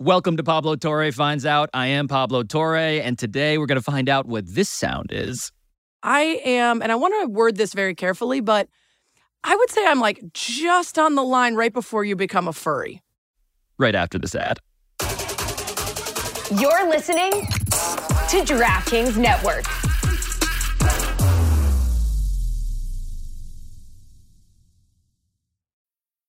Welcome to Pablo Torre Finds Out. I am Pablo Torre, and today we're going to find out what this sound is. I am, and I want to word this very carefully, but I would say I'm like just on the line right before you become a furry. Right after this ad. You're listening to DraftKings Network.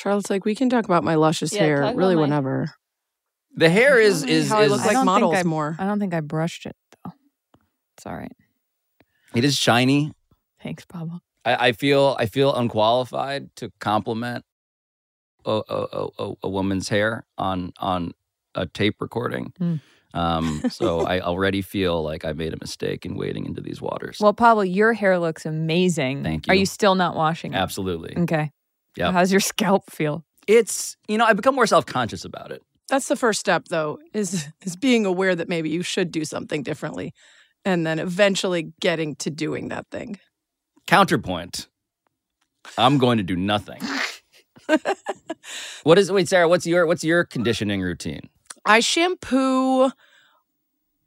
Charlotte's like, we can talk about my luscious Yeah, hair talk really about my- whenever. The hair is is, How I is look like don't think models I- more. I don't think I brushed it though. It's all right. it is shiny. Thanks, Pablo. I, I feel I feel unqualified to compliment a, a, a, a- a woman's hair on on a tape recording. Hmm. Um, so I already feel like I made a mistake in wading into these waters. Well, Pablo, your hair looks amazing. Thank you. Are you. you still not washing it? Absolutely. Okay. Yep. How's your scalp feel? It's you know I've become more self conscious about it. That's the first step, though, is is being aware that maybe you should do something differently, and then eventually getting to doing that thing. Counterpoint. I'm going to do nothing. what is wait, Sarah? What's your what's your conditioning routine? I shampoo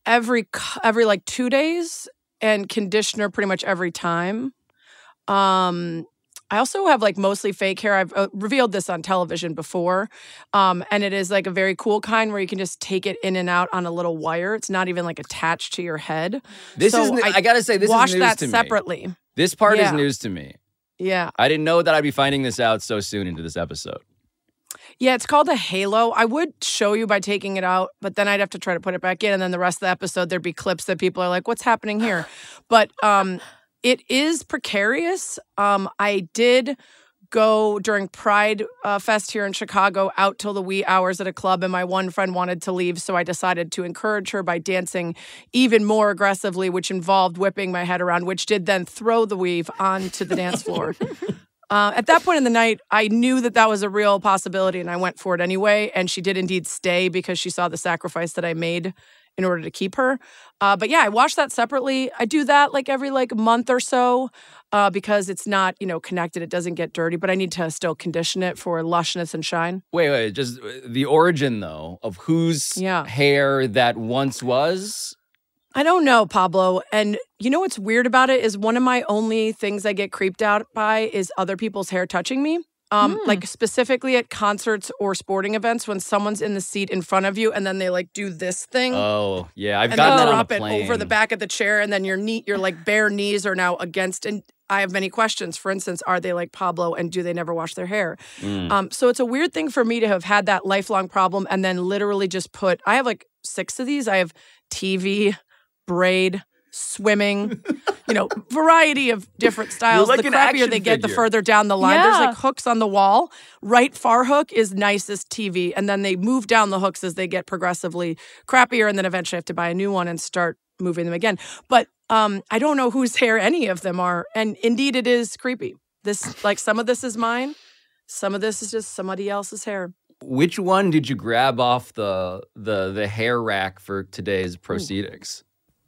every every like two days and conditioner pretty much every time. Um, I also have like mostly fake hair. I've uh, revealed this on television before, um, and it is like a very cool kind where you can just take it in and out on a little wire. It's not even like attached to your head. This So is, I, I, gotta say this Wash that to me. Wash that separately. This part is news to me. Yeah. I didn't know that I'd be finding this out so soon into this episode. Yeah, it's called a halo. I would show you by taking it out, but then I'd have to try to put it back in. And then the rest of the episode, there'd be clips that people are like, what's happening here? But um, it is precarious. Um, I did go during Pride uh, Fest here in Chicago out till the wee hours at a club, and my one friend wanted to leave. So I decided to encourage her by dancing even more aggressively, which involved whipping my head around, which did then throw the weave onto the dance floor. Uh, at that point in the night, I knew that that was a real possibility, and I went for it anyway. And she did indeed stay because she saw the sacrifice that I made in order to keep her. Uh, but yeah, I wash that separately. I do that like every like month or so uh, because it's not you know connected. It doesn't get dirty, but I need to still condition it for lushness and shine. Wait, wait, just uh, the origin though of whose Yeah. hair that once was. I don't know, Pablo. And you know what's weird about it is one of my only things I get creeped out by is other people's hair touching me. Um, Hmm. like specifically at concerts or sporting events when someone's in the seat in front of you and then they like do this thing. Oh yeah, I've and gotten then that on a drop it plane. over the back of the chair, and then your knee, your like bare knees are now against. And I have many questions. For instance, are they like Pablo, and do they never wash their hair? Mm. Um, so it's a weird thing for me to have had that lifelong problem, and then literally just put. I have like six of these. I have TV, braid, swimming, you know, variety of different styles. like the crappier they get, the further down the line. There's like hooks on the wall. Right far hook is nicest TV, and then they move down the hooks as they get progressively crappier, and then eventually I have to buy a new one and start moving them again. But um, I don't know whose hair any of them are, and indeed it is creepy. This like some of this is mine, some of this is just somebody else's hair. Which one did you grab off the the the hair rack for today's proceedings?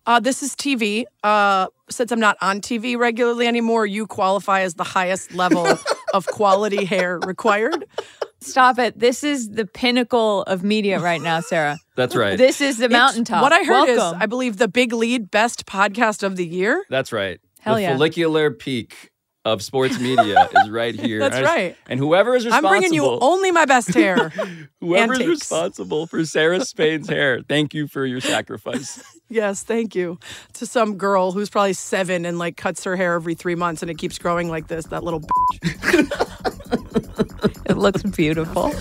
Uh, this is TV. Uh, since I'm not on TV regularly anymore, you qualify as the highest level of quality hair required. Stop it. This is the pinnacle of media right now, Sarah. That's right. This is the It's- mountaintop. What I heard Welcome. is, I believe, the big lead best podcast of the year. That's right. Hell the yeah. follicular peak of sports media is right here. That's And- right. And whoever is responsible. I'm bringing you only my best hair. whoever is responsible for Sarah Spain's hair, thank you for your sacrifice. Yes, thank you. To some girl who's probably seven and like cuts her hair every three months and it keeps growing like this, that little bitch. it looks beautiful.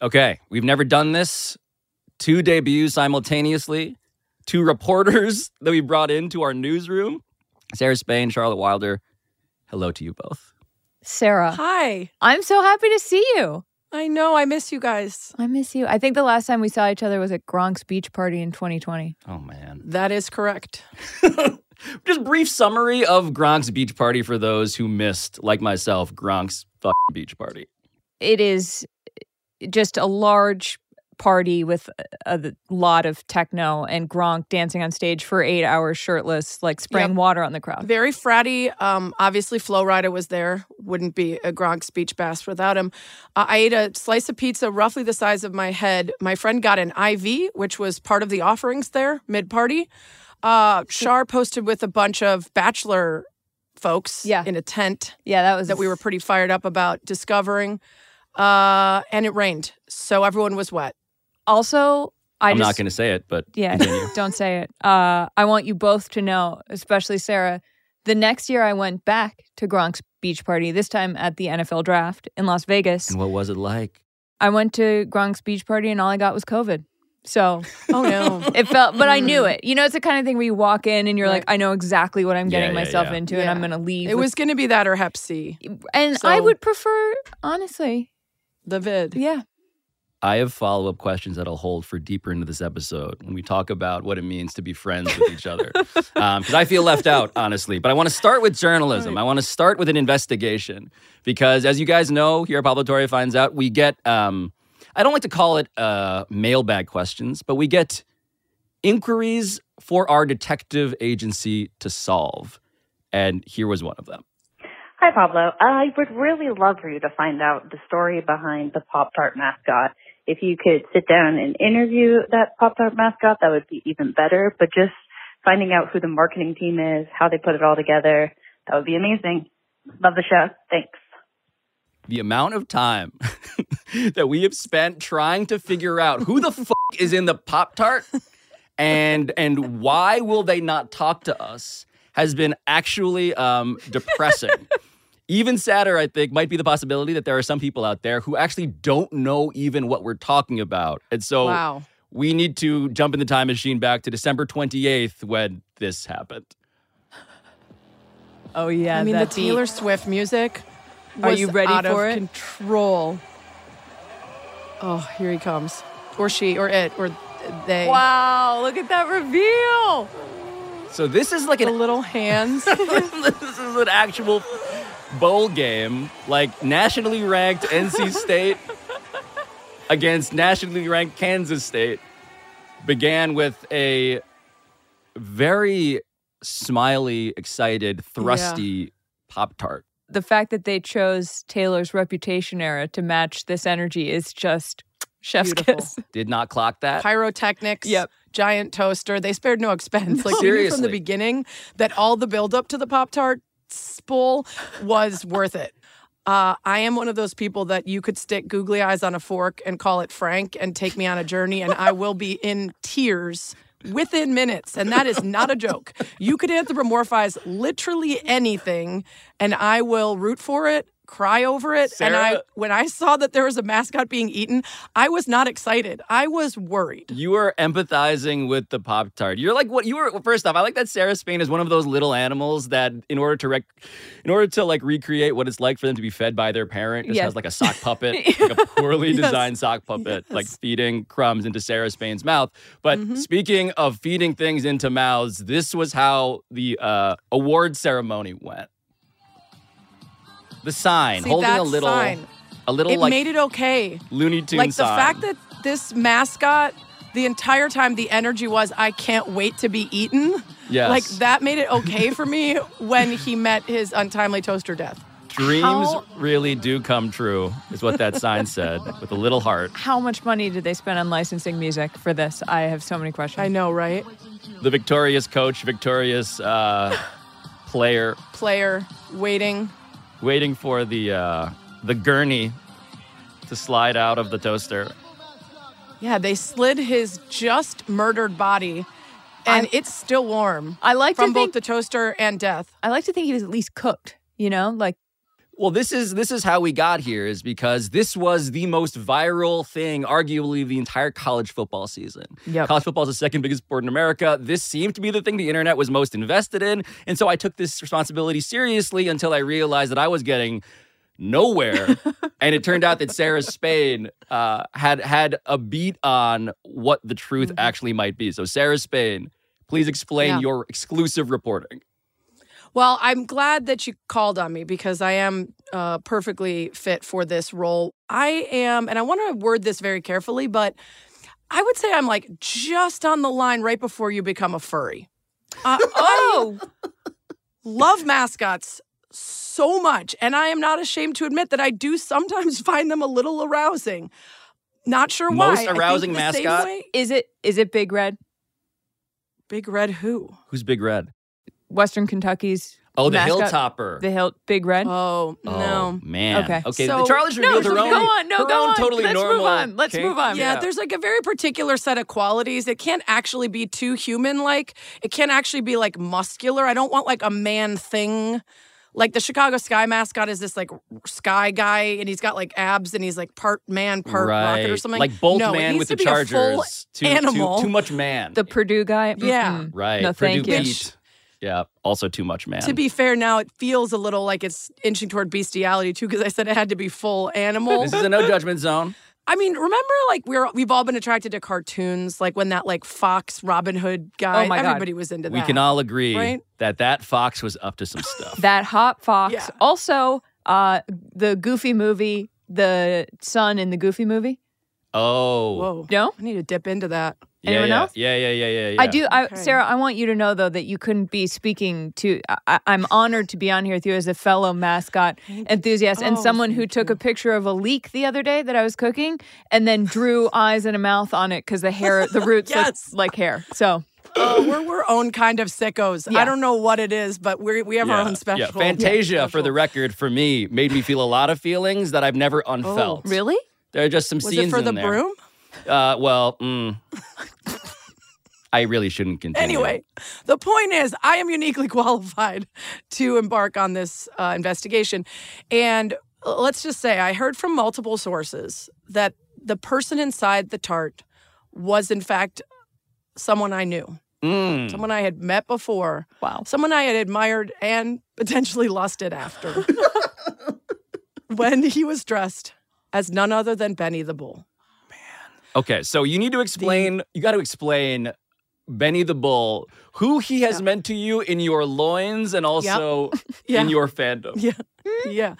Okay, we've never done this. Two debuts simultaneously. Two reporters that we brought into our newsroom. Sarah Spain, Charlotte Wilder. Hello to you both. Sarah, Hi. I'm so happy to see you. I know. I miss you guys. I miss you. I think the last time we saw each other was at Gronk's beach party in 2020. Oh man. That is correct. Just brief summary of Gronk's beach party for those who missed, like myself, Gronk's fucking beach party. It is just a large party with a, a lot of techno and Gronk dancing on stage for eight hours shirtless, like spraying Yep. water on the crowd. Very fratty. Um, obviously, Flo Rida was there. Wouldn't be a Gronk's beach bash without him. Uh, I ate a slice of pizza roughly the size of my head. My friend got an IV, which was part of the offerings there mid party. Uh, Shar posted with a bunch of bachelor folks Yeah. in a tent Yeah, that was that we were pretty fired up about discovering. Uh, and it rained, so everyone was wet. Also. I I'm just, not going to say it, but Yeah, continue. don't say it. Uh, I want you both to know, especially Sarah. The next year, I went back to Gronk's beach party. This time at the NFL draft in Las Vegas. and what was it like? I went to Gronk's beach party, and all I got was COVID. So Oh no. it felt, but I knew it. You know, it's the kind of thing where you walk in and you're like, Right. I know exactly what I'm getting yeah, myself yeah. into, and I'm going to leave. it with- was going to be that or Hep C, and I would prefer, honestly, the vid. yeah. I have follow up questions that I'll hold for deeper into this episode when we talk about what it means to be friends with each other. Because I feel left out, honestly. But I want to start with journalism. I want to start with an investigation because, as you guys know, here at Pablo Torre finds out, we get, um, I don't like to call it uh, mailbag questions, but we get inquiries for our detective agency to solve. And here was one of them. Hi, Pablo. I would really love for you to find out the story behind the Pop Tart mascot. If you could sit down and interview that Pop Tart mascot, that would be even better. But just finding out who the marketing team is, how they put it all together, that would be amazing. Love the show. Thanks. the amount of time that we have spent trying to figure out who the fuck is in the Pop Tart and and why will they not talk to us has been actually um, depressing. Even sadder, I think, might be the possibility that there are some people out there who actually don't know even what we're talking about. And so Wow. we need to jump in the time machine back to December 28th when this happened. Oh, yeah. I mean, the beat. Taylor Swift music. Are you ready out for of it? Control. Oh, here he comes, or she, or it, or they. Wow, look at that reveal. So this is like The an little hands. this is an actual bowl game, like nationally ranked NC State against nationally ranked Kansas State, began with a very smiley, excited, thrusty Pop Tart. The fact that they chose Taylor's reputation era to match this energy is just chef's Beautiful. kiss. Did not clock that. Pyrotechnics. Yep. Giant toaster. They spared no expense. Like we knew from the beginning that all the buildup to the Pop Tart bowl was worth it. Uh, I am one of those people that you could stick googly eyes on a fork and call it Frank and take me on a journey, and I will be in tears within minutes. And that is not a joke. You could anthropomorphize literally anything, and I will root for it, cry over it. and I, when I saw that there was a mascot being eaten, I was not excited. I was worried. You are empathizing with the Pop Tart. You're like what you were. First off, I like that Sarah Spain is one of those little animals that, in order to rec, in order to like recreate what it's like for them to be fed by their parent, just Yes. has like a sock puppet, like a poorly Yes. designed sock puppet, like feeding crumbs into Sarah Spain's mouth. But Mm-hmm. speaking of feeding things into mouths, this was how the uh, award ceremony went. The sign See, holding a little, sign. a little It like made it okay. Looney Tunes like the sign. fact that this mascot the entire time the energy was i can't wait to be eaten Yes. like that made it okay for me when he met his untimely toaster death Dreams How- really do come true, is what that sign said, with a little heart. How much money did they spend on licensing music for this? I have so many questions. i know right The victorious coach, victorious uh, player, player waiting waiting for the uh, the gurney to slide out of the toaster. yeah they slid his just murdered body and I'm- it's still warm I like from to both think the toaster and death I like to think he was at least cooked. You know, like Well, this is this is how we got here is because this was the most viral thing, arguably the entire college football season. Yep. College football is the second biggest sport in America. This seemed to be the thing the internet was most invested in, and so I took this responsibility seriously until I realized that I was getting nowhere. and it turned out that Sarah Spain uh, had had a beat on what the truth actually might be. So, Sarah Spain, please explain Yeah. your exclusive reporting. Well, I'm glad that you called on me because I am uh, perfectly fit for this role. I am, and I want to word this very carefully, but I would say I'm like just on the line right before you become a furry. Uh, Oh, love mascots so much, and I am not ashamed to admit that I do sometimes find them a little arousing. Not sure why. Most arousing mascot? way- is it is it Big Red? Big Red who? Who's Big Red? Western Kentucky's Oh, the mascot? Hilltopper. The Hill Big Red. Oh, Oh, no. man. Okay. Okay. So- Charlie's no, revealed so her own. go on. No, go on. Totally Let's normal. move on. Let's kink. move on. Yeah, there's like a very particular set of qualities. It can't actually be too human like. It can't actually be like muscular. I don't want like a man thing. Like the Chicago Sky mascot is this like sky guy and he's got like abs and he's like part man, part right. rocket or something. Like Bolt no, it Man needs with to the be a full Chargers. Too, animal. Too, too much man. the Purdue guy. Yeah. Mm-mm. right. No, Purdue thank you. Pete. Yeah. Also too much man. To be fair, now it feels a little like it's inching toward bestiality too, because I said it had to be full animal. this is a no judgment zone. I mean, remember like we're we've all been attracted to cartoons, like when that like Fox Robin Hood guy, Oh my God. everybody was into that. We can all agree Right? that that fox was up to some stuff. That hot fox. Yeah. Also, uh, the Goofy movie, the son in the Goofy movie. oh. Whoa. No? I need to dip into that. Yeah, Anyone yeah. else? Yeah, yeah, yeah, yeah, yeah. I do, I, Okay. Sarah. I want you to know though that you couldn't be speaking to. I, I'm honored to be on here with you as a fellow mascot enthusiast and Oh, someone who took you. a picture of a leek the other day that I was cooking and then drew eyes and a mouth on it because the hair, the roots Yes. look like hair. So Oh, we're we're own kind of sickos. Yeah. I don't know what it is, but we we have our own special. Yeah, Fantasia, for the record, for me, made me feel a lot of feelings that I've never oh. unfelt. Oh, really, There are just some Was scenes it for in the there. broom? Uh, well, mm, I really shouldn't continue. Anyway, the point is, I am uniquely qualified to embark on this uh, investigation. And uh, let's just say, I heard from multiple sources that the person inside the tart was, in fact, someone I knew, Mm. someone I had met before, wow. someone I had admired and potentially lusted after when he was dressed as none other than Benny the Bull. Okay, so you need to explain. you got to explain Benny the Bull, who he has meant to you in your loins and also Yeah. in your fandom. Yeah. yeah.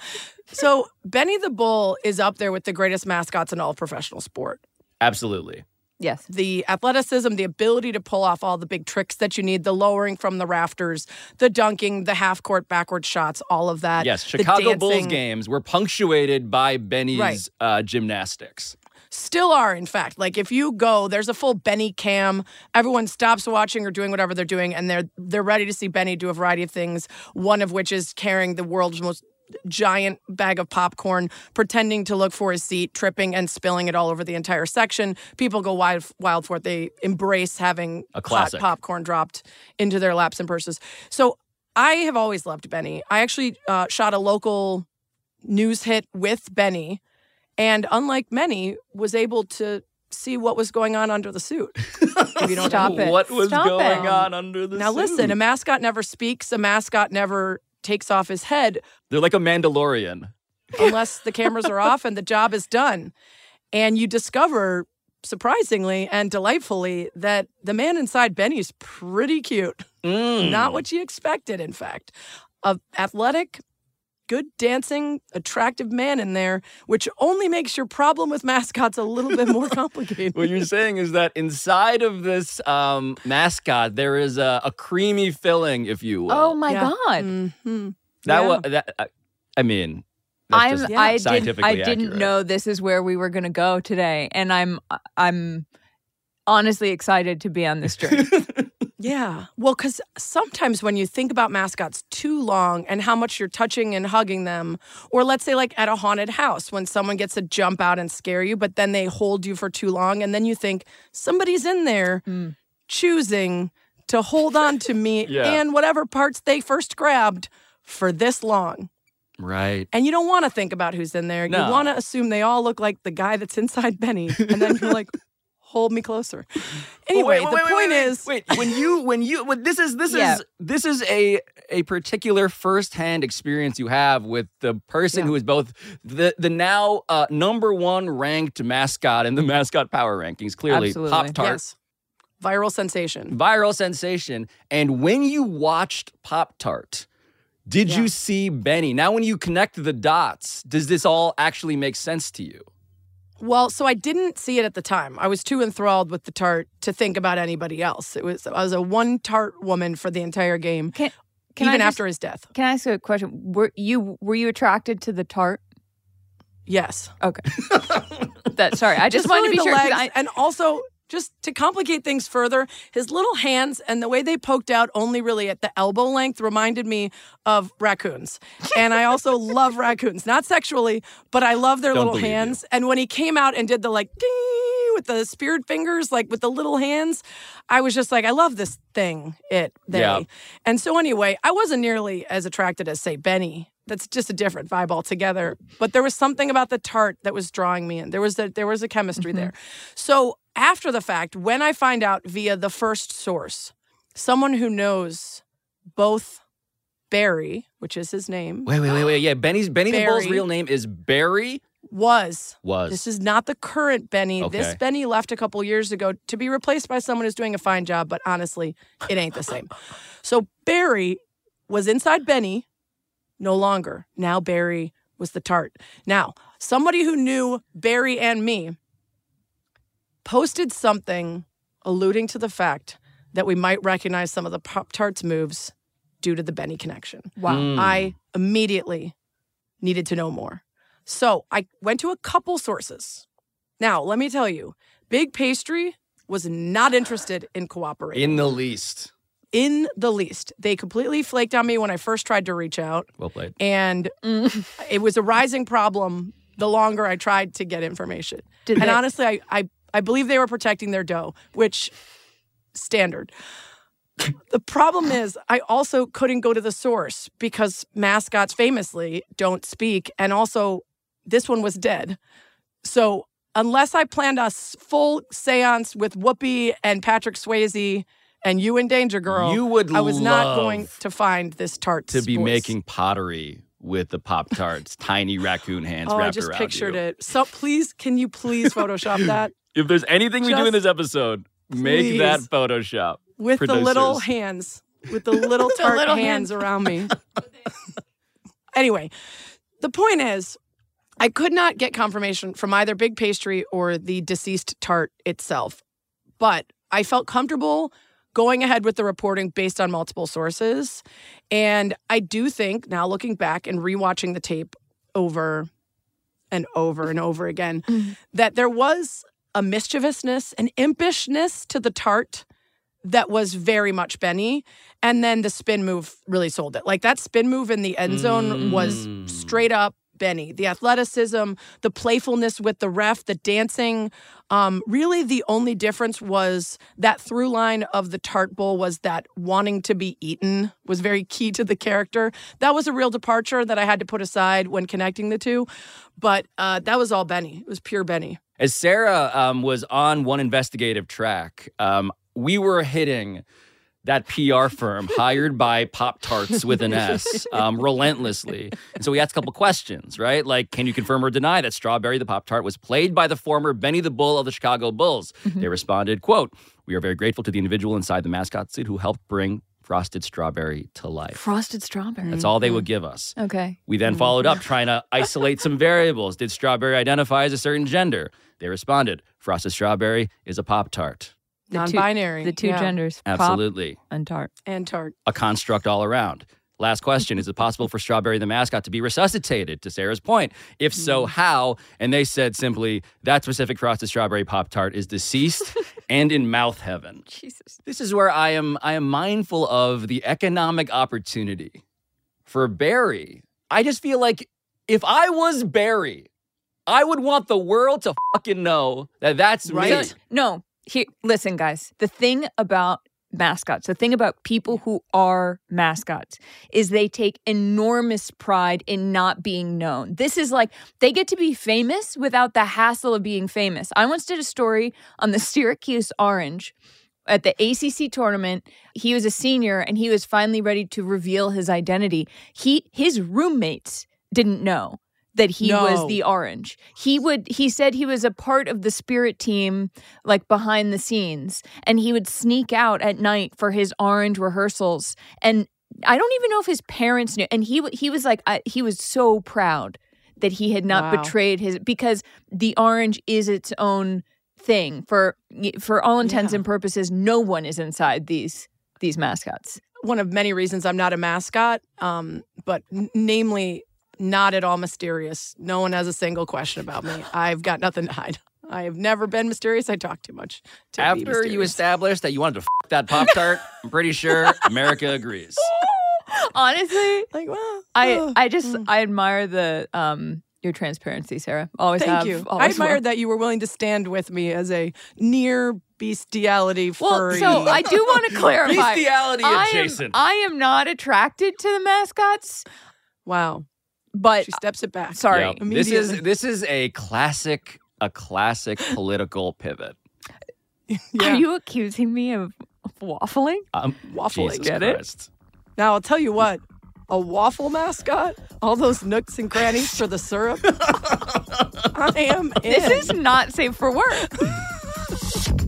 So Benny the Bull is up there with the greatest mascots in all of professional sport. Absolutely. Yes. The athleticism, the ability to pull off all the big tricks that you need, the lowering from the rafters, the dunking, the half court backward shots, all of that. Yes, Chicago Bulls games were punctuated by Benny's Right. uh, gymnastics. Still are, in fact. Like if you go, there's a full Benny cam. Everyone stops watching or doing whatever they're doing, and they're they're ready to see Benny do a variety of things. One of which is carrying the world's most giant bag of popcorn, pretending to look for his seat, tripping and spilling it all over the entire section. People go wild wild for it. They embrace having A hot classic. popcorn dropped into their laps and purses. So I have always loved Benny. I actually uh, shot a local news hit with Benny, and unlike many, was able to see what was going on under the suit. if you don't Stop it. What was Stop going it. on under the suit? Now listen, a mascot never speaks. A mascot never takes off his head They're like a Mandalorian. unless the cameras are off and the job is done. And you discover, surprisingly and delightfully, that the man inside Benny's pretty cute. Mm. Not what you expected, in fact. A athletic, good dancing, attractive man in there, which only makes your problem with mascots a little bit more complicated. What you're saying is that inside of this um, mascot, there is a, a creamy filling, if you will. Oh my Yeah. God. Mhm. that yeah. was that. I, I mean, that's I'm just I didn't I didn't accurate. know this is where we were going to go today and I'm I'm honestly excited to be on this journey. Yeah. Well, because sometimes when you think about mascots too long and how much you're touching and hugging them, or let's say like at a haunted house when someone gets to jump out and scare you, but then they hold you for too long, and then you think somebody's in there Mm. choosing to hold on to me Yeah. and whatever parts they first grabbed for this long. Right. And you don't want to think about who's in there. No. You want to assume they all look like the guy that's inside Benny. And then you're like, hold me closer. Anyway, Wait, wait, the wait, point is wait when you when you when this is this Yeah. is this is a a particular firsthand experience you have with the person Yeah. who is both the the now uh, number one ranked mascot in the mascot power rankings clearly pop tart yes, viral sensation. viral sensation and when you watched pop tart did Yeah. you see benny now when you connect the dots does this all actually make sense to you Well, so I didn't see it at the time. I was too enthralled with the tart to think about anybody else. It was I was a one tart woman for the entire game, Can, can even I just- after his death. Can I ask you a question? Were you were you attracted to the tart? Yes. Okay. that sorry, I just, wanted really to be the sure. I, and also just to complicate things further, his little hands and the way they poked out only really at the elbow length reminded me of raccoons. And I also love raccoons, not sexually, but I love their Don't little believe you. hands. And when he came out and did the like ding with the speared fingers, like with the little hands, I was just like, I love this thing, it, they. Yeah. And so anyway, I wasn't nearly as attracted as say Benny. That's just a different vibe altogether. But there was something about the tart that was drawing me in. There was a there was a chemistry mm-hmm. there. So after the fact, when I find out via the first source, someone who knows both Barry, which is his name, wait wait wait wait yeah benny's benny the bull's real name is barry was was This is not the current Benny. This Benny left a couple years ago to be replaced by someone who's doing a fine job, but honestly, it ain't the same. So Barry was inside Benny, no longer. Now Barry was the tart. Now, somebody who knew Barry and me posted something alluding to the fact that we might recognize some of the Pop Tarts moves due to the Benny connection. wow. Mm. I immediately needed to know more. So I went to a couple sources. Now, let me tell you, Big Pastry was not interested in cooperating in the least in the least. They completely flaked on me when I first tried to reach out, well played and it was a rising problem the longer I tried to get information. Did and they- honestly, I, I I believe they were protecting their dough, which standard. The problem is, I also couldn't go to the source because mascots famously don't speak, and also this one was dead. So unless I planned a full séance with Whoopi and Patrick Swayze and you and Danger Girl, You would I was not going to find this tart to be making pottery with the pop tarts tiny raccoon hands Oh, I just around pictured you. it. So please, can you please Photoshop that if there's anything we do in this episode make that photoshop with the little Producers. hands, with the little tart little hands hands. around me? anyway, the point is, I could not get confirmation from either Big Pastry or the deceased tart itself, but I felt comfortable going ahead with the reporting based on multiple sources. And I do think now looking back and rewatching the tape over and over and over again mm-hmm. that there was a mischievousness, an impishness to the tart that was very much Benny. And then the spin move really sold it. Like that spin move in the end zone was Mm. straight up Benny. The athleticism, the playfulness with the ref, the dancing. Um, really, the only difference was that through line of the tart bowl was that wanting to be eaten was very key to the character. That was a real departure that I had to put aside when connecting the two. But uh, that was all Benny. It was pure Benny. As Sarah um, was on one investigative track, um, we were hitting that PR firm hired by Pop Tarts with an S um, relentlessly. And so we asked a couple questions, right? Like, can you confirm or deny that Strawberry the Pop Tart was played by the former Benny the Bull of the Chicago Bulls? They responded, quote, we are very grateful to the individual inside the mascot suit who helped bring Frosted Strawberry to life. Frosted strawberry. That's all they would give us. Okay. We then followed up trying to isolate some variables. Did strawberry identify as a certain gender? They responded, frosted strawberry is a Pop Tart. Non-binary. The two yeah. genders. Pop Absolutely. and tart. And tart. A construct all around. Last question Is it possible for Strawberry the mascot to be resuscitated? To Sarah's point. If so, hmm. how? And they said simply, that specific frosted strawberry Pop Tart is deceased and in mouth heaven. Jesus. This is where I am I am mindful of the economic opportunity for Barry. I just feel like if I was Barry, I would want the world to fucking know that that's Right. me. No, here, listen, guys. The thing about mascots, the thing about people who are mascots is they take enormous pride in not being known. This is like they get to be famous without the hassle of being famous. I once did a story on the Syracuse Orange at the ACC tournament. He was a senior and he was finally ready to reveal his identity. He his roommates didn't know that he No. was the orange. He would he said he was a part of the spirit team like behind the scenes and he would sneak out at night for his orange rehearsals and I don't even know if his parents knew and he he was like I, he was so proud that he had not Wow. betrayed his because the orange is its own thing for for all intents Yeah. and purposes no one is inside these these mascots. One of many reasons I'm not a mascot, um, but n- namely, not at all mysterious. No one has a single question about me. I've got nothing to hide. I have never been mysterious. I talk too much. To be After you mysterious. established that you wanted to f- that Pop Tart, I'm pretty sure America agrees. Honestly, like, well, I I just I admire the um your transparency, Sarah. Always Thank have. you. I admired will. that you were willing to stand with me as a near bestiality Well, furry. so I do want to clarify. Bestiality I adjacent. am I am not attracted to the mascots, wow. But She steps it back. sorry. Yeah, this is this is a classic a classic political pivot. Yeah. Are you accusing me of waffling? Um, Waffling. Jesus Get it? Now I'll tell you what. A waffle mascot, all those nooks and crannies for the syrup. I am in. This is not safe for work.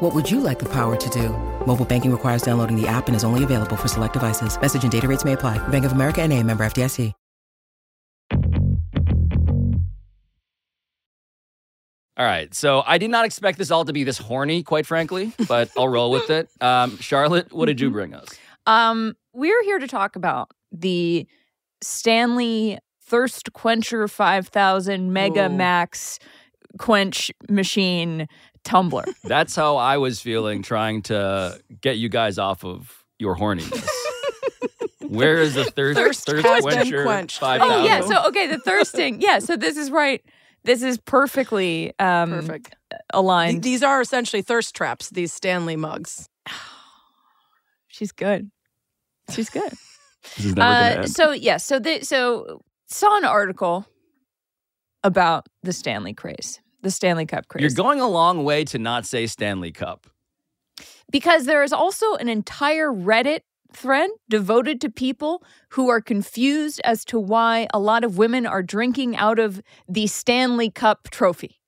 What would you like the power to do? Mobile banking requires downloading the app and is only available for select devices. Message and data rates may apply. Bank of America and a member FDIC. All right. So I did not expect this all to be this horny, quite frankly, but I'll roll with it. Um, Charlotte, what did you bring us? Um, we're here to talk about the Stanley Thirst Quencher 5000 Mega Ooh. Max Quench Machine tumbler. That's how I was feeling trying to get you guys off of your horniness. Where is the thirst, Thirst thirst, has been quencher quenched. 5000? oh yeah, so okay, the thirsting. Yeah, so this is right. This is perfectly um Perfect. Th- aligned. These are essentially thirst traps, these Stanley mugs. She's good. She's good. This is never Uh, so yeah, so the so saw an article about the Stanley craze, the Stanley Cup craze. You're going a long way to not say Stanley Cup. because there is also an entire Reddit thread devoted to people who are confused as to why a lot of women are drinking out of the Stanley Cup trophy.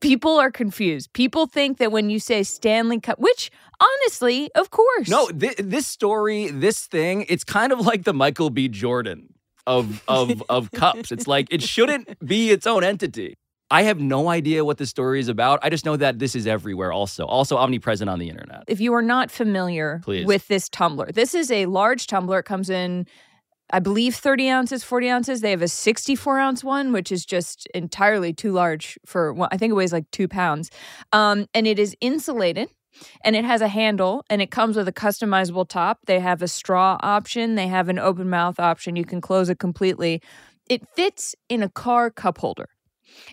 People are confused. People think that when you say Stanley Cup, which honestly, of course. No, thi- this story, this thing, it's kind of like the Michael B. Jordan of of of cups. It's like it shouldn't be its own entity. I have no idea what the story is about. I just know that this is everywhere also. Also omnipresent on the internet. if you are not familiar Please. with this tumbler, this is a large tumbler. It comes in, I believe, 30 ounces, 40 ounces. They have a 64 ounce one, which is just entirely too large for one. I think it weighs like two pounds. Um, and it is insulated and it has a handle and it comes with a customizable top. They have a straw option, they have an open mouth option. You can close it completely. It fits in a car cup holder.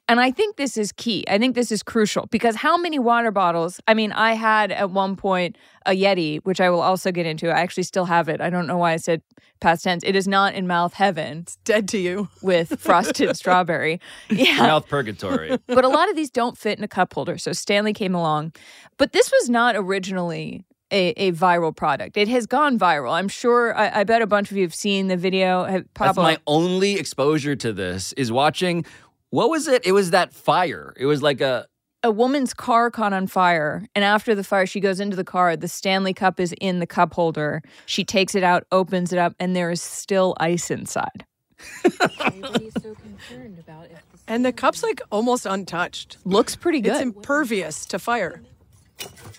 And I think this is key. I think this is crucial because how many water bottles? I mean, I had at one point a Yeti, which I will also get into. I actually still have it. I don't know why I said past tense. It is not in mouth heaven It's Dead to you. with frosted strawberry. Yeah. Mouth purgatory. But a lot of these don't fit in a cup holder. So Stanley came along. But this was not originally a, a viral product. It has gone viral. I'm sure, I, I bet a bunch of you have seen the video. have That's my only exposure to this is watching what was it? It was that fire. It was like a a woman's car caught on fire and after the fire she goes into the car the stanley cup is in the cup holder she takes it out opens it up and there is still ice inside And the cup's like almost untouched. looks pretty good. It's impervious to fire.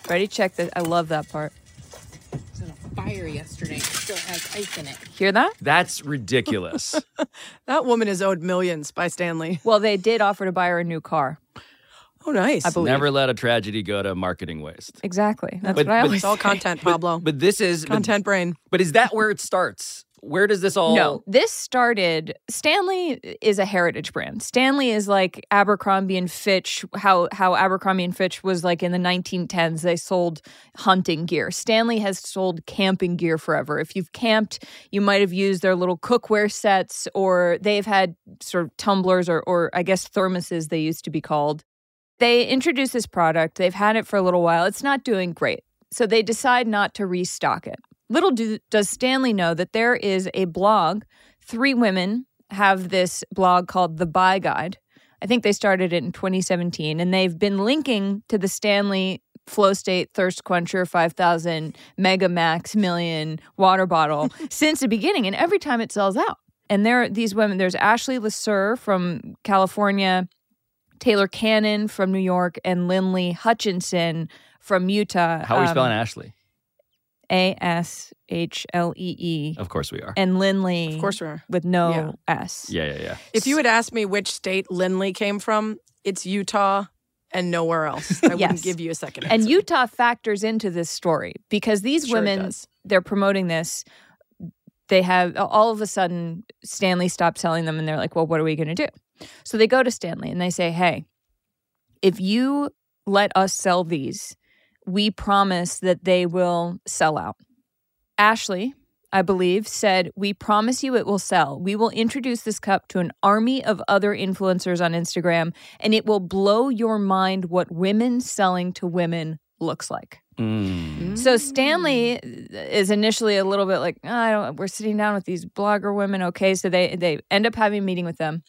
ready check this i love that part fire yesterday. It still has ice in it. Hear that? That's ridiculous. That woman is owed millions by Stanley. Well, they did offer to buy her a new car. Oh, nice. I believe. Never let a tragedy go to marketing waste. Exactly. That's But- what I but always It's all content, Pablo. But this is but- content brain. But, is that where it starts? Where does this all? No, this started. Stanley is a heritage brand. Stanley is like Abercrombie and Fitch. How how Abercrombie and Fitch was like in the 1910s. They sold hunting gear. Stanley has sold camping gear forever. If you've camped, you might have used their little cookware sets, or they've had sort of tumblers, or or I guess thermoses they used to be called. They introduced this product. They've had it for a little while. It's not doing great, so they decide not to restock it. Little do, does Stanley know that there is a blog. Three women have this blog called The Buy Guide. I think they started it in 2017, and they've been linking to the Stanley Flow State Thirst Quencher 5000 Mega Max Million water bottle since the beginning, and every time it sells out. And there are these women. There's Ashlee LeSueur from California, Taylor Cannon from New York, and Lindley Hutchinson from Utah. How are we Um, spelling Ashley? A S H L E E. Of course we are. And Lindley. Of course we are. With no Yeah. S. yeah, yeah, yeah. If you had asked me which state Lindley came from, it's Utah and nowhere else. I Yes. wouldn't give you a second. And. Utah factors into this story because these Sure women, they're promoting this. They have all of a sudden Stanley stopped selling them and they're like, well, what are we going to do? So they go to Stanley and they say, hey, if you let us sell these, we promise that they will sell out. Ashley, I believe, said, We promise you it will sell. We will introduce this cup to an army of other influencers on Instagram, and it will blow your mind what women selling to women looks like. Mm. So Stanley is initially a little bit like, "Oh, I don't. We're sitting down with these blogger women, okay? So they they end up having a meeting with them.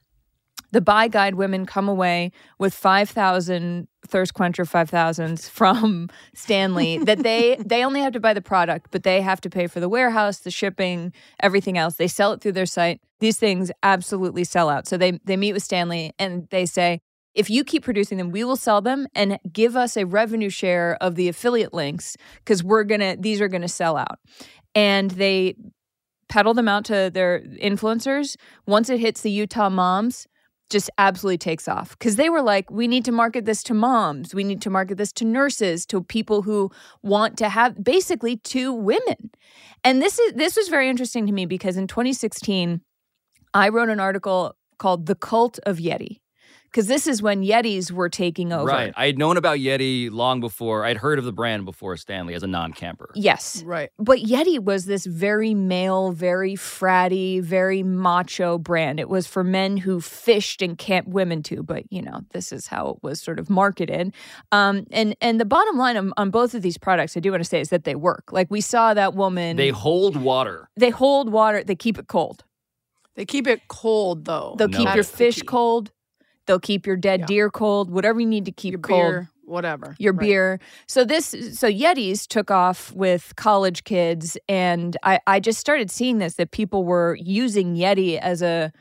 The buy guide women come away with five thousand thirst quencher five thousands from Stanley that they they only have to buy the product, but they have to pay for the warehouse, the shipping, everything else. They sell it through their site. These things absolutely sell out. So they they meet with Stanley and they say, if you keep producing them, we will sell them and give us a revenue share of the affiliate links because we're gonna these are gonna sell out. And they peddle them out to their influencers. Once it hits the Utah moms, just absolutely takes off because they were like, we need to market this to moms, we need to market this to nurses, to people who want to have basically to women. And this is this was very interesting to me because in 2016, I wrote an article called "The Cult of Yeti." Because this is when Yetis were taking over. Right. I had known about Yeti long before. I'd heard of the brand before Stanley as a non-camper. Yes. right. But Yeti was this very male, very fratty, very macho brand. It was for men who fished and camped women too. But you know, this is how it was sort of marketed. Um, and and the bottom line on, on both of these products, I do want to say, is that they work. Like we saw that woman. They hold water. they hold water. They keep it cold. They keep it cold though. They'll No. keep your That's the fish cold. They'll keep your dead Yeah. deer cold. Whatever you need to keep Your cold. beer, whatever. your Right. beer. So this so Yetis took off with college kids and I I just started seeing this that people were using Yeti as a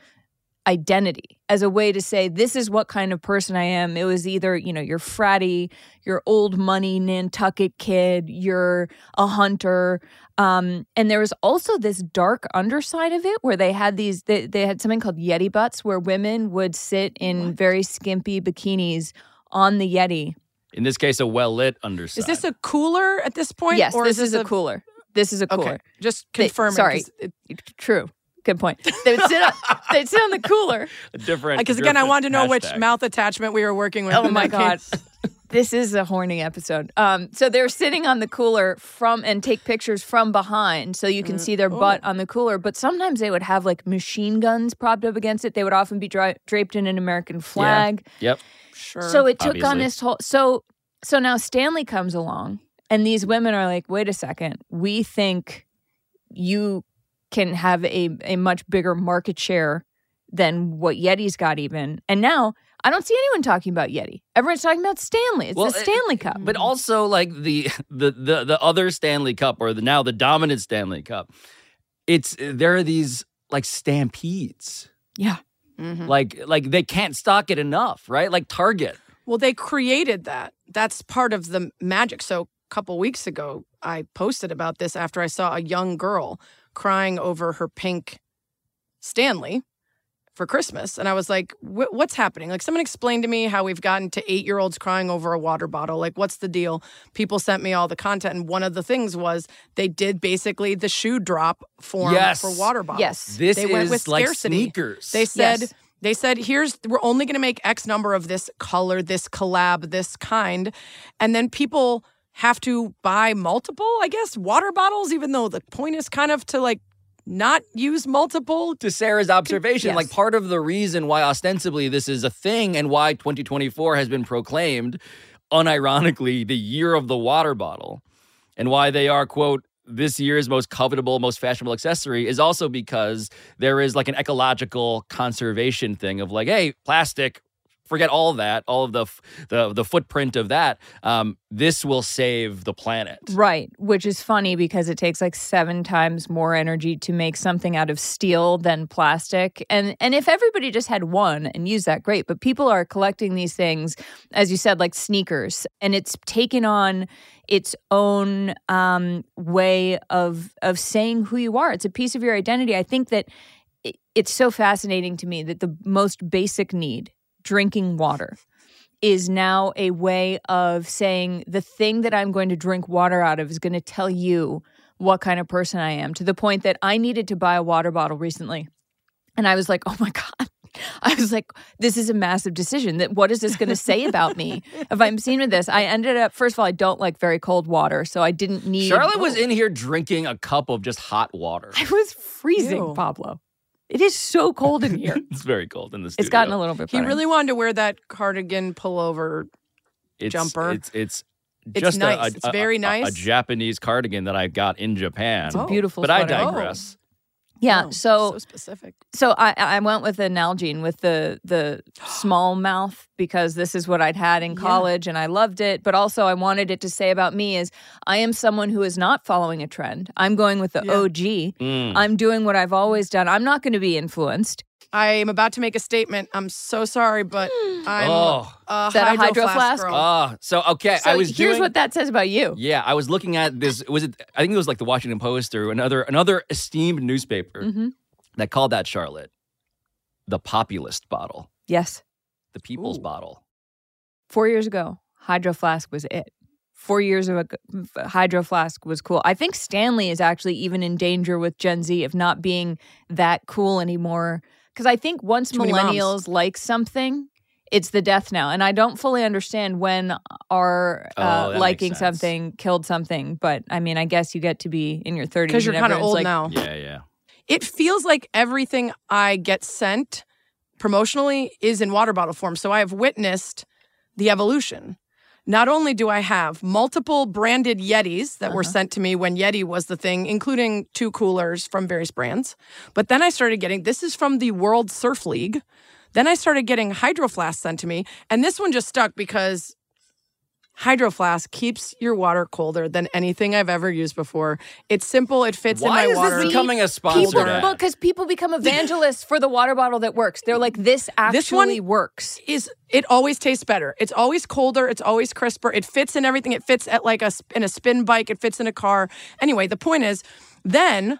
identity as a way to say this is what kind of person I am. It was either, you know, you're fratty, you're old money Nantucket kid, you're a hunter. Um, and there was also this dark underside of it where they had these they, they had something called Yeti butts where women would sit in very skimpy bikinis on the Yeti In this case, a well-lit underside. Is this a cooler at this point? Yes, or this is is a cooler. This is a cooler. Okay, just They- confirm sorry. it. True. Good point. They would sit on, they'd sit on the cooler. a different? Because again, I wanted to know which mouth attachment we were working with. Oh my god. This is a horny episode. Um, so they're sitting on the cooler from and take pictures from behind, so you can see their butt on the cooler. But sometimes they would have like machine guns propped up against it. They would often be dra- draped in an American flag. Yep. Sure. So it took on this whole. So so now Stanley comes along, and these women are like, "Wait a second, we think you can have a a much bigger market share than what Yeti's got, even." And now I don't see anyone talking about Yeti. Everyone's talking about Stanley. It's Well, the it- Stanley Cup. But also like the the the the other Stanley Cup or the now the dominant Stanley Cup. It's there are these like stampedes. yeah, Mhm. Like like they can't stock it enough, right? Like Target. Well, they created that. That's part of the magic. So a couple weeks ago, I posted about this after I saw a young girl crying over her pink Stanley for Christmas. And I was like, what's happening? Like, someone explained to me how we've gotten to eight year olds crying over a water bottle. Like, what's the deal? People sent me all the content. And one of the things was they did basically the shoe drop form Yes. for water bottles. Yes. This They is went with like scarcity. sneakers. They said Yes. they said here's we're only going to make X number of this color, this collab, this kind, and then people have to buy multiple, I guess, water bottles. Even though the point is kind of to like not use multiple. to Sarah's observation, Yes. like part of the reason why ostensibly this is a thing and why 2024 has been proclaimed, unironically, the year of the water bottle, and why they are, quote, this year's most covetable, most fashionable accessory is also because there is like an ecological conservation thing of like, hey, plastic, forget all that, all of the the the footprint of that. Um, this will save the planet. Right, which is funny because it takes like seven times more energy to make something out of steel than plastic. And and if everybody just had one and used that, great. But people are collecting these things, as you said, like sneakers, and it's taken on its own um, way of of saying who you are. It's a piece of your identity. I think that it's so fascinating to me that the most basic need, drinking water is now a way of saying the thing that I'm going to drink water out of is going to tell you what kind of person I am to the point that I needed to buy a water bottle recently. And I was like, oh my God. I was like, this is a massive decision. That what is this going to say about me if I'm seen with this? I ended up, first of all, I don't like very cold water, so I didn't need. Charlotte was in here drinking a cup of just hot water. I was freezing, Ew. Pablo. It is so cold in here. It's very cold in the studio. it's gotten a little bit. He better. really wanted to wear that cardigan pullover. it's, jumper. It's it's It's just a- nice. A, It's a- very a- nice. A, Japanese cardigan that I got in Japan. It's a beautiful. but I sweater. digress. Yeah. Oh, so so specific. So I, I went with an Nalgene with the the small mouth because this is what I'd had in Yeah. college and I loved it. But also I wanted it to say about me is I am someone who is not following a trend. I'm going with the Yeah. OG. Mm. I'm doing what I've always done. I'm not going to be influenced. I am about to make a statement. I'm so sorry, but I'm Oh. a Is that a hydro, hydro flask, flask? girl. Ah, so okay, So I was here's doing. what that says about you. yeah, I was looking at this. Was it? I think it was like the Washington Post or another another esteemed newspaper Mhm. that called that Charlotte the populist bottle, Yes. the people's Ooh. bottle. Four years ago, Hydro Flask was it. Four years ago, Hydro Flask was cool. I think Stanley is actually even in danger with Gen Z of not being that cool anymore. Because I think once Too millennials like something, it's the death now. And I don't fully understand when our Oh, uh, that makes liking something killed something. But I mean, I guess you get to be in your 30s. Because you're kind of old like, now. Yeah, yeah. It feels like everything I get sent promotionally is in water bottle form. So I have witnessed the evolution. Not only do I have multiple branded Yetis that were Uh-huh. sent to me when Yeti was the thing, including two coolers from various brands, but then I started getting this is from the World Surf League. Then I started getting Hydro Flask sent to me, and this one just stuck because Hydro Flask keeps your water colder than anything I've ever used before. It's simple, it fits Why in my is water. this becoming a sponsor? People, ad? because people become evangelists for the water bottle that works. They're like, this This one- actually works. is it always tastes better. It's always colder. It's always crisper. It fits in everything. It fits at like a in a spin bike. It fits in a car. Anyway, the point is, then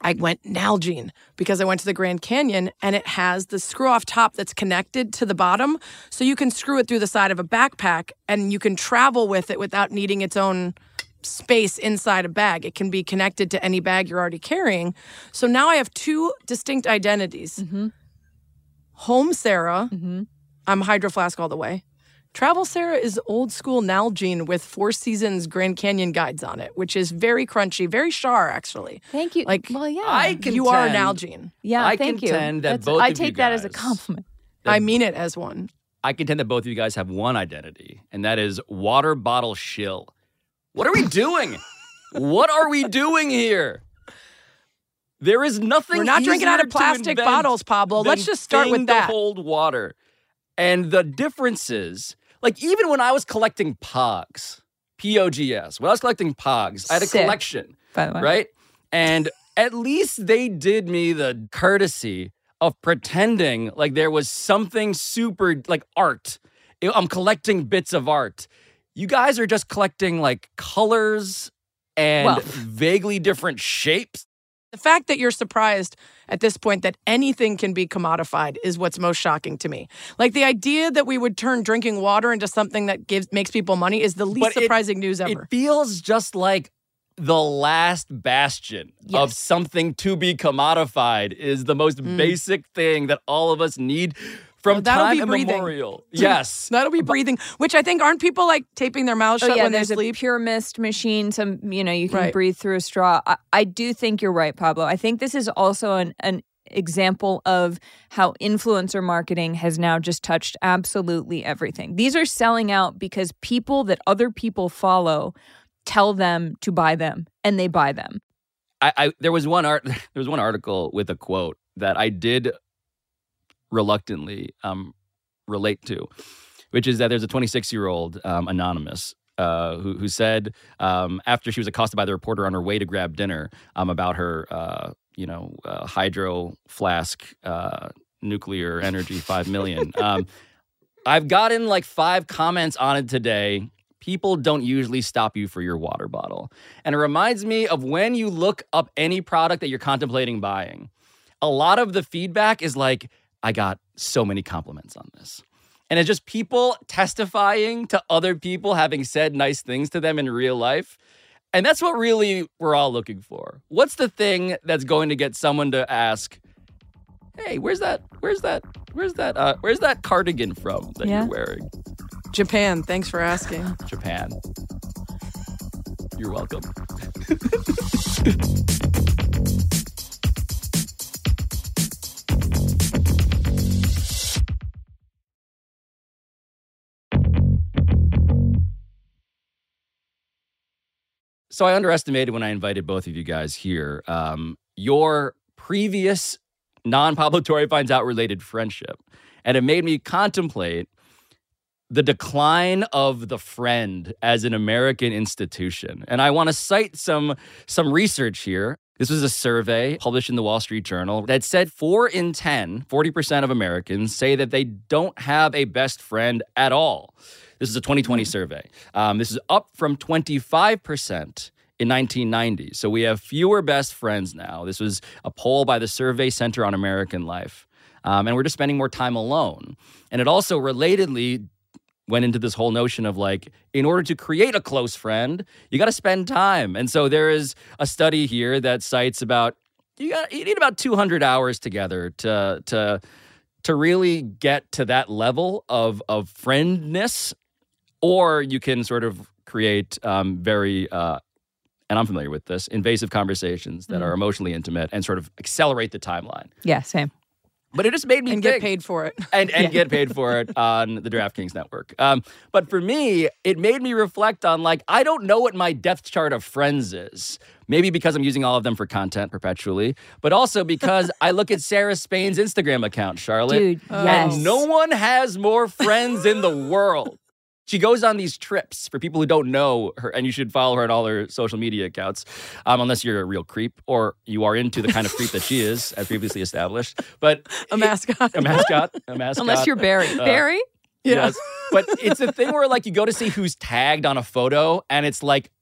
I went Nalgene because I went to the Grand Canyon and it has the screw off top that's connected to the bottom, so you can screw it through the side of a backpack and you can travel with it without needing its own space inside a bag. It can be connected to any bag you're already carrying. So now I have two distinct identities. Mm-hmm. Home Sarah, mm-hmm. I'm Hydro Flask all the way. Travel Sarah is old school Nalgene with Four Seasons Grand Canyon guides on it, which is very crunchy, very char actually. Thank you. Like, well, yeah. I contend, You are Nalgene. yeah, I thank contend you. that That's- both I of you take that as a compliment. I mean it as one. I contend that both of you guys have one identity, and that is water bottle shill. What are we doing? what are we doing here? There is nothing. We're not drinking out of plastic bottles, Pablo. Let's just start with that. To hold water, and the differences. Like even when I was collecting Pogs, P O G S. When I was collecting Pogs, I had a Sick. collection By the way, right? And at least they did me the courtesy of pretending like there was something super like art. I'm collecting bits of art. you guys are just collecting like colors and Well- vaguely different shapes. The fact that you're surprised at this point that anything can be commodified is what's most shocking to me. Like the idea that we would turn drinking water into something that gives makes people money is the least But it- surprising news ever. It feels just like the last bastion of something to be commodified is the most mm. basic thing that all of us need from Well, that'll time be breathing. immemorial. Yes. That'll be breathing, which I think aren't people like taping their mouths Oh shut yeah, when they there's a sleep? pure mist machine. Some you know you can Right. breathe through a straw. I, I do think you're right, Pablo. I think this is also an an example of how influencer marketing has now just touched absolutely everything. These are selling out because people that other people follow tell them to buy them, and they buy them. I, I there was one art there was one article with a quote that I did reluctantly um, relate to, which is that there's a 26 year old um, anonymous. Uh, who, who said um, after she was accosted by the reporter on her way to grab dinner um, about her, uh, you know, uh, hydro flask uh, nuclear energy five million. Um, I've gotten like five comments on it today. People don't usually stop you for your water bottle. And it reminds me of when you look up any product that you're contemplating buying. A lot of the feedback is like, I got so many compliments on this. And it's just people testifying to other people having said nice things to them in real life. And that's what really we're all looking for. What's the thing that's going to get someone to ask, "Hey, where's that? Where's that? Where's that? Uh, where's that cardigan from that Yeah. you're wearing?" Japan, thanks for asking. Japan. You're welcome. So I underestimated when I invited both of you guys here. Um, your previous non-Pablo Torre finds out related friendship, and it made me contemplate the decline of the friend as an American institution. And I want to cite some some research here. This was a survey published in the Wall Street Journal that said 4 in 10, 40% of Americans say that they don't have a best friend at all. This is a 2020 survey. Um, this is up from 25% in 1990. So we have fewer best friends now. This was a poll by the Survey Center on American Life. Um, and we're just spending more time alone. And it also relatedly went into this whole notion of like, in order to create a close friend, you got to spend time. And so there is a study here that cites about you got you need about 200 hours together to to to really get to that level of of friendness, or you can sort of create um, very. Uh, and I'm familiar with this invasive conversations that are emotionally intimate and sort of accelerate the timeline. Yeah, same. But it just made me And think get paid for it. and and get paid for it on the DraftKings network. Um, but for me, it made me reflect on like I don't know what my depth chart of friends is. Maybe because I'm using all of them for content perpetually, but also because I look at Sarah Spain's Instagram account, Charlotte, Dude, yes. and no one has more friends in the world. She goes on these trips for people who don't know her, and you should follow her on all her social media accounts, um, unless you're a real creep or you are into the kind of creep that she is, as previously established. But A mascot. a mascot, a mascot. Unless you're Barry. Uh, Barry? Yes. But it's a thing where like you go to see who's tagged on a photo and it's like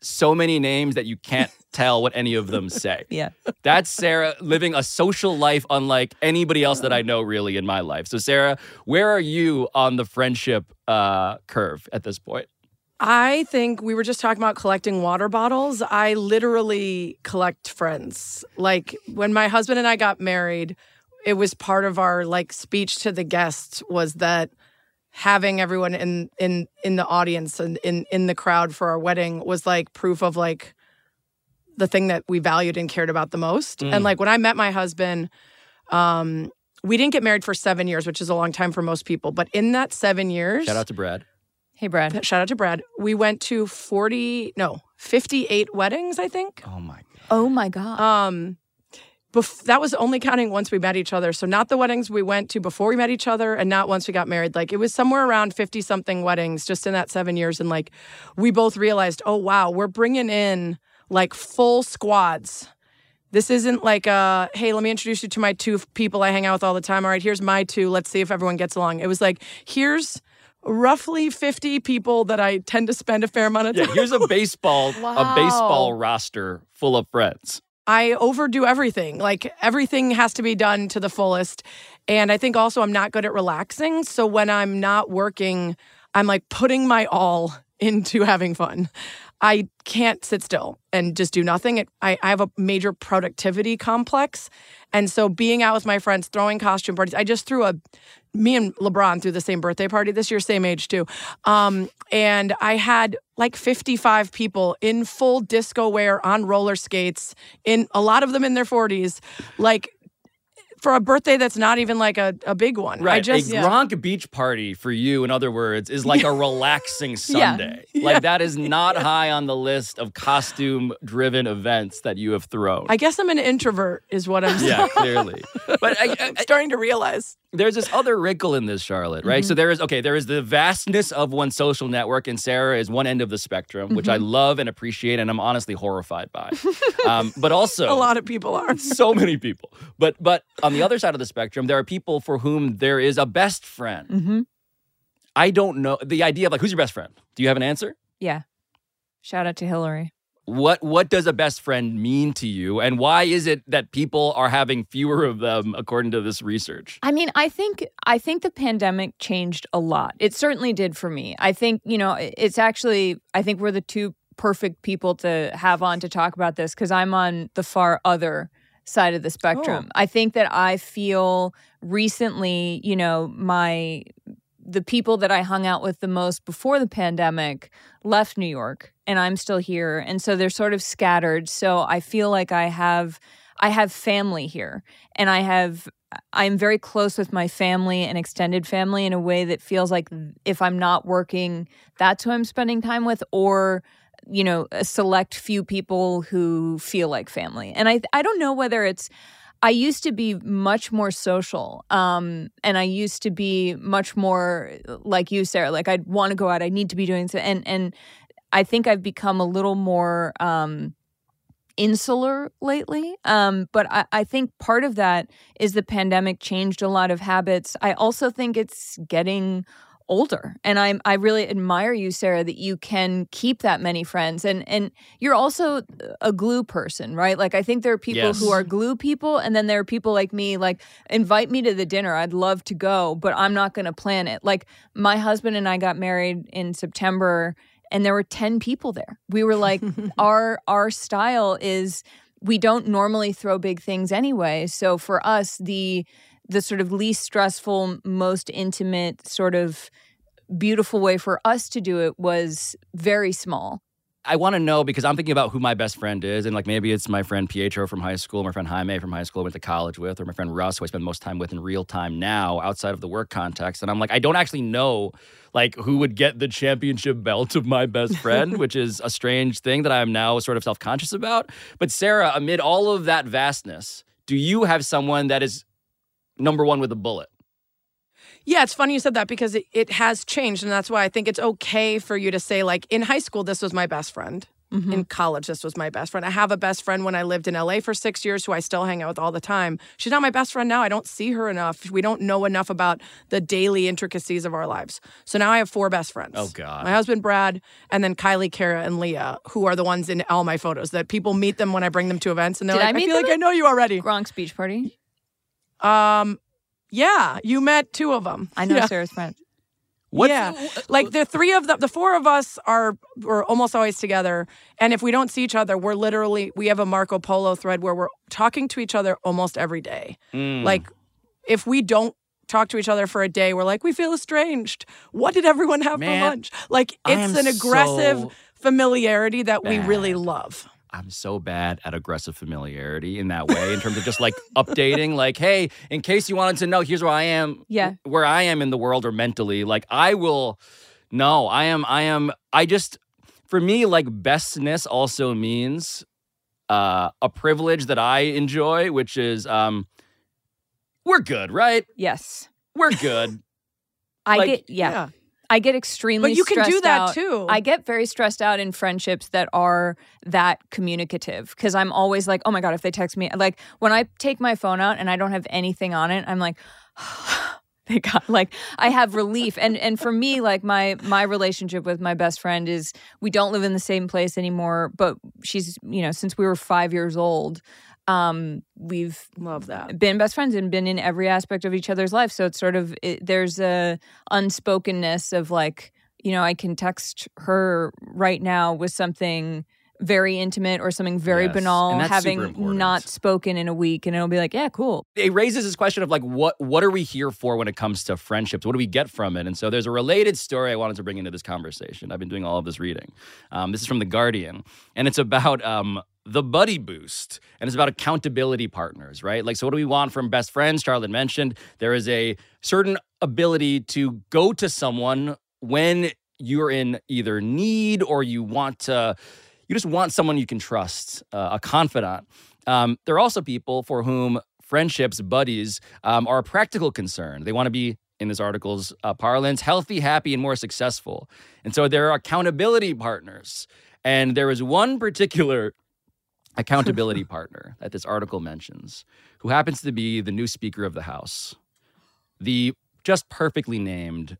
so many names that you can't tell what any of them say. Yeah. That's Sarah living a social life unlike anybody else that I know really in my life. So Sarah, where are you on the friendship uh, curve at this point? I think we were just talking about collecting water bottles. I literally collect friends. Like when my husband and I got married, it was part of our like speech to the guests was that having everyone in in in the audience and in in the crowd for our wedding was like proof of like the thing that we valued and cared about the most. Mm. And like when I met my husband, um we didn't get married for 7 years, which is a long time for most people, but in that 7 years Shout out to Brad. Hey, Brad. Shout out to Brad. We went to 40, no, 58 weddings, I think. Oh my god. Oh my God. Um bef- that was only counting once we met each other. So not the weddings we went to before we met each other and not once we got married. Like it was somewhere around 50 something weddings just in that 7 years and like we both realized, "Oh wow, we're bringing in like full squads." This isn't like uh hey, let me introduce you to my two people I hang out with all the time. All right, here's my two. Let's see if everyone gets along. It was like, here's roughly 50 people that I tend to spend a fair amount of time. Yeah, here's a baseball a baseball roster full of friends. I overdo everything. Like everything has to be done to the fullest. And I think also I'm not good at relaxing. So when I'm not working, I'm like putting my all into having fun. I can't sit still and just do nothing. It, I, I have a major productivity complex. And so being out with my friends, throwing costume parties, I just threw a, me and LeBron threw the same birthday party this year, same age too. Um, and I had like 55 people in full disco wear on roller skates, in a lot of them in their 40s, like for a birthday that's not even like a, a big one. Right. I just, a Gronk beach party for you, in other words, is like a relaxing Sunday. Like that is not high on the list of costume driven events that you have thrown. I guess I'm an introvert, is what I'm saying. yeah, clearly. But I, I, I'm starting to realize. There's this other wrinkle in this, Charlotte, right? Mm-hmm. So there is okay, there is the vastness of one social network, and Sarah is one end of the spectrum, which I Mm-hmm. love and appreciate, and I'm honestly horrified by. Um, but also A lot of people are. so many people. But but on the other side of the spectrum, there are people for whom there is a best friend. Mm-hmm. I don't know the idea of like who's your best friend. Do you have an answer? Yeah. Shout out to Hillary. What what does a best friend mean to you, and why is it that people are having fewer of them according to this research? I mean, I think I think the pandemic changed a lot. It certainly did for me. I think, you know, it's actually I think we're the two perfect people to have on to talk about this cuz I'm on the far other side of the oh. spectrum. I think that I feel recently, you know, my the people that I hung out with the most before the pandemic left New York and I'm still here and so they're sort of scattered. So I feel like I have I have family here and I have I'm very close with my family and extended family in a way that feels like if I'm not working, that's who I'm spending time with, or you know, a select few people who feel like family. And I I don't know whether it's I used to be much more social, um, and I used to be much more like you, Sarah. Like I'd want to go out, I need to be doing so, and and I think I've become a little more. Um, insular lately. Um, but I, I think part of that is the pandemic changed a lot of habits. I also think it's getting older. And i'm i really admire you sarah that you can keep that many friends. And and you're also a glue person right? Like i think there are people who are glue people and then there are people like me like invite me to the dinner. I'd love to go but i'm not going to plan it. Like my husband and i got married in september and there were 10 people there. We were like our our style is we don't normally throw big things anyway. So for us the the sort of least stressful most intimate sort of beautiful way for us to do it was very small I want to know because I'm thinking about who my best friend is, and like maybe it's my friend Pietro from high school, my friend Jaime from high school I went to college with, or my friend Russ, who I spend most time with in real time now, outside of the work context. And I'm like, I don't actually know like who would get the championship belt of my best friend, which is a strange thing that I'm now sort of self conscious about. But Sarah, amid all of that vastness, do you have someone that is number one with a bullet? Yeah, it's funny you said that because it, it has changed. And that's why I think it's okay for you to say, like, in high school, this was my best friend. Mm-hmm. In college, this was my best friend. I have a best friend when I lived in LA for six years who I still hang out with all the time. She's not my best friend now. I don't see her enough. We don't know enough about the daily intricacies of our lives. So now I have four best friends. Oh, God. My husband, Brad, and then Kylie, Kara, and Leah, who are the ones in all my photos that people meet them when I bring them to events. And they're Did I like, I, meet feel them like I know you already. gronk's beach party Um, yeah, you met two of them. i know Yeah. sarah's friend What's- yeah, like the three of the the four of us are we're almost always together, and if we don't see each other, we're literally we have a Marco Polo thread where we're talking to each other almost every day. Mm. Like if we don't talk to each other for a day, we're like we feel estranged. What did everyone have Man, for lunch? Like it's an aggressive so familiarity that we really love. I'm so bad at aggressive familiarity in that way, in terms of just like updating, like, hey, in case you wanted to know, here's where I am, Yeah. where I am in the world or mentally. Like, I will, no, I am, I am, I just, for me, like, bestness also means uh, a privilege that I enjoy, which is, um, we're good, right? yes We're good. i Like, get yeah, i get extremely But you can do that out. too. I get very stressed out in friendships that are that communicative because I'm always like, oh my God, if they text me, like when I take my phone out and I don't have anything on it, I'm like, Thank God. Like I have relief, and and for me, like my my relationship with my best friend is we don't live in the same place anymore, but she's you know since we were five years old, um, we've Love that. been best friends and been in every aspect of each other's life. So it's sort of it, there's a unspokenness of like you know I can text her right now with something very intimate or something very Yes, banal, having not spoken in a week, and it'll be like, yeah, cool. it raises this question of like what what are we here for when it comes to friendships what do we get from it and so there's a related story i wanted to bring into this conversation i've been doing all of this reading um, this is from the guardian and it's about um, the buddy boost and it's about accountability partners right like so what do we want from best friends charlotte mentioned there is a certain ability to go to someone when you're in either need or you want to you just want someone you can trust uh, a confidant um, there are also people for whom friendships, buddies, um, are a practical concern. They want to be, in this article's uh, parlance, healthy, happy, and more successful. And so there are accountability partners. And there is one particular accountability partner that this article mentions who happens to be the new Speaker of the House, the just perfectly named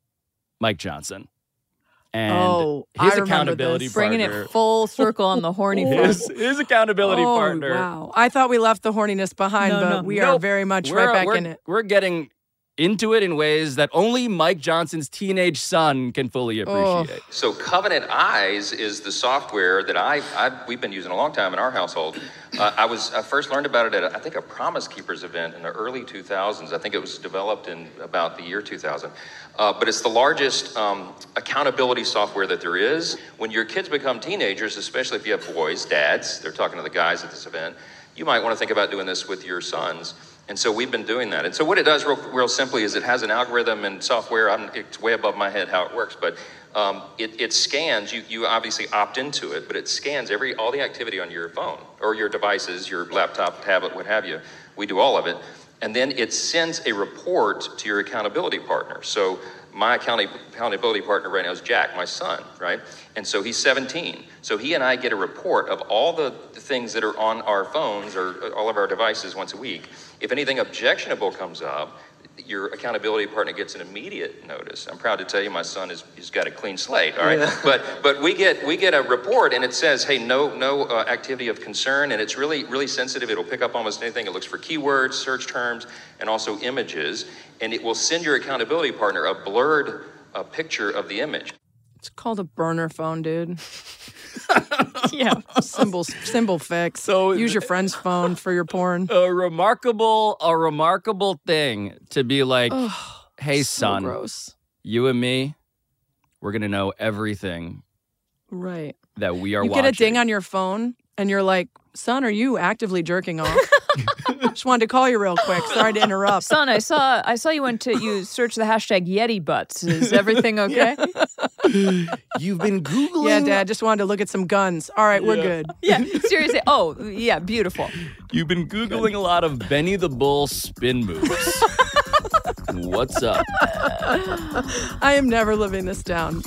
Mike Johnson. And Oh, his remember accountability this. Bringing partner, it full circle on the horny his, his accountability oh, partner Wow. I thought we left the horniness behind, No, but no. we are very much We're- right back in it. We're getting into it in ways that only Mike Johnson's teenage son can fully Oh. appreciate. So Covenant Eyes is the software that I, I we've been using a long time in our household. Uh, I was I first learned about it at I think a Promise Keepers event in the early 2000s. I think it was developed in about the year 2000. Uh, but it's the largest um, accountability software that there is. When your kids become teenagers, especially if you have boys, dads, they're talking to the guys at this event. You might want to think about doing this with your sons. And so we've been doing that. And so what it does, real, real simply, is it has an algorithm and software. I'm, it's way above my head how it works, but um, it, it scans. You, you obviously opt into it, but it scans every all the activity on your phone or your devices, your laptop, tablet, what have you. We do all of it, and then it sends a report to your accountability partner. So my account- accountability partner right now is Jack, my son, right? And so he's 17. So he and I get a report of all the, the things that are on our phones or all of our devices once a week. If anything objectionable comes up, your accountability partner gets an immediate notice. I'm proud to tell you, my son is he's got a clean slate. All right, but but we get we get a report and it says, hey, no no uh, activity of concern, and it's really really sensitive. It'll pick up almost anything. It looks for keywords, search terms, and also images, and it will send your accountability partner a blurred uh, picture of the image. It's called a burner phone, dude. yeah. Symbol symbol fix. So use your friend's phone for your porn. A remarkable, a remarkable thing to be like, hey, so son, gross. you and me, we're gonna know everything Right. that we are You watching. get a ding on your phone and you're like, son, are you actively jerking off? Just wanted to call you real quick. Sorry to interrupt. Son, I saw I saw you went to you search the hashtag Yeti butts. Is everything okay? You've been googling. Yeah, Dad, just wanted to look at some guns. All right, we're good. yeah, seriously. Oh, yeah, beautiful. You've been googling a lot of Benny the Bull spin moves. What's up? I am never living this down.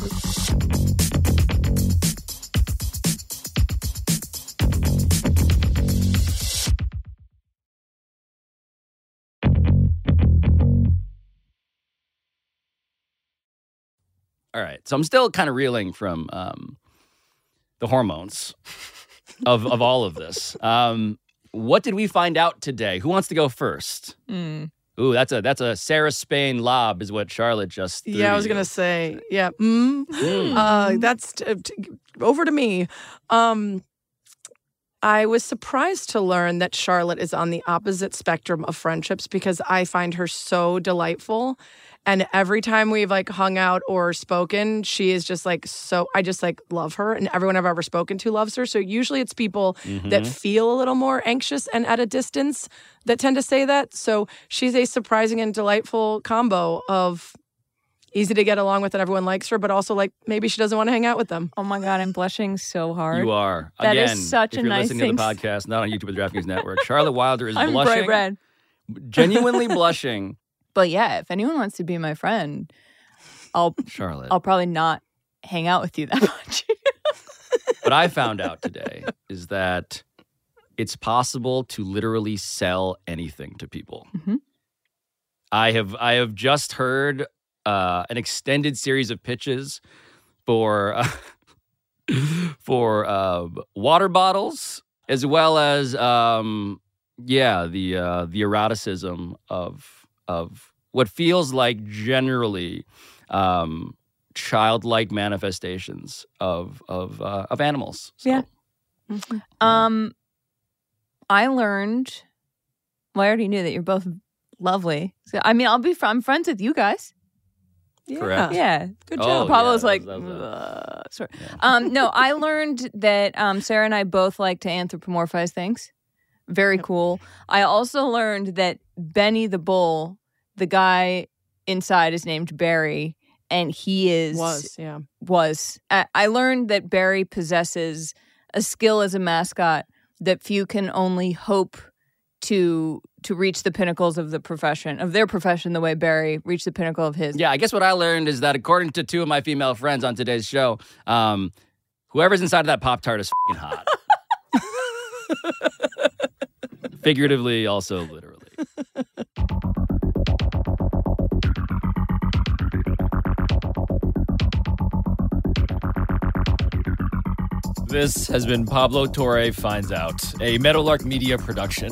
All right. So I'm still kind of reeling from um, the hormones of of all of this. Um, what did we find out today? Who wants to go first? Mm. Ooh, that's a that's a Sarah Spain lob, is what Charlotte just. Yeah, I was you. gonna say, yeah. Mm, Mm. uh, that's t- t- over to me. Um, I was surprised to learn that Charlotte is on the opposite spectrum of friendships because I find her so delightful. And every time we've like hung out or spoken, she is just like so. I just like love her, and everyone I've ever spoken to loves her. So usually it's people that Mhm. feel a little more anxious and at a distance that tend to say that. So she's a surprising and delightful combo of easy to get along with and everyone likes her, but also like maybe she doesn't want to hang out with them. Oh my god, I'm blushing so hard. You are. That is Again, such if a you're nice listening to the thing. podcast, not on YouTube or the DraftKings Network. Charlotte Wilder is I'm blushing, bright red. genuinely blushing. But yeah, if anyone wants to be my friend, I'll Charlotte. I'll probably not hang out with you that much. what I found out today is that it's possible to literally sell anything to people. Mhm. I have I have just heard uh, an extended series of pitches for uh, for uh, water bottles as well as um, yeah the uh, the eroticism of of what feels like generally um, childlike manifestations of of uh, of animals. So, Yeah. Um, I learned. Well, I already knew that you're both lovely. So, I mean, I'll be. fr- I'm friends with you guys. Correct. Yeah. Good Oh, job. yeah, Pablo's that like, was- that was a- "Uh," sorry. Um, no, I learned that um, Sarah and I both like to anthropomorphize things. Very cool. I also learned that Benny the bull, the guy inside, is named Barry, and he is Was yeah. was. I, I learned that Barry possesses a skill as a mascot that few can only hope to to reach the pinnacles of the profession of their profession the way Barry reached the pinnacle of his. Yeah, I guess what I learned is that according to two of my female friends on today's show, um, whoever's inside of that Pop Tart is fing hot. Figuratively, also literally. This has been Pablo Torre Finds Out, a Meadowlark Media production.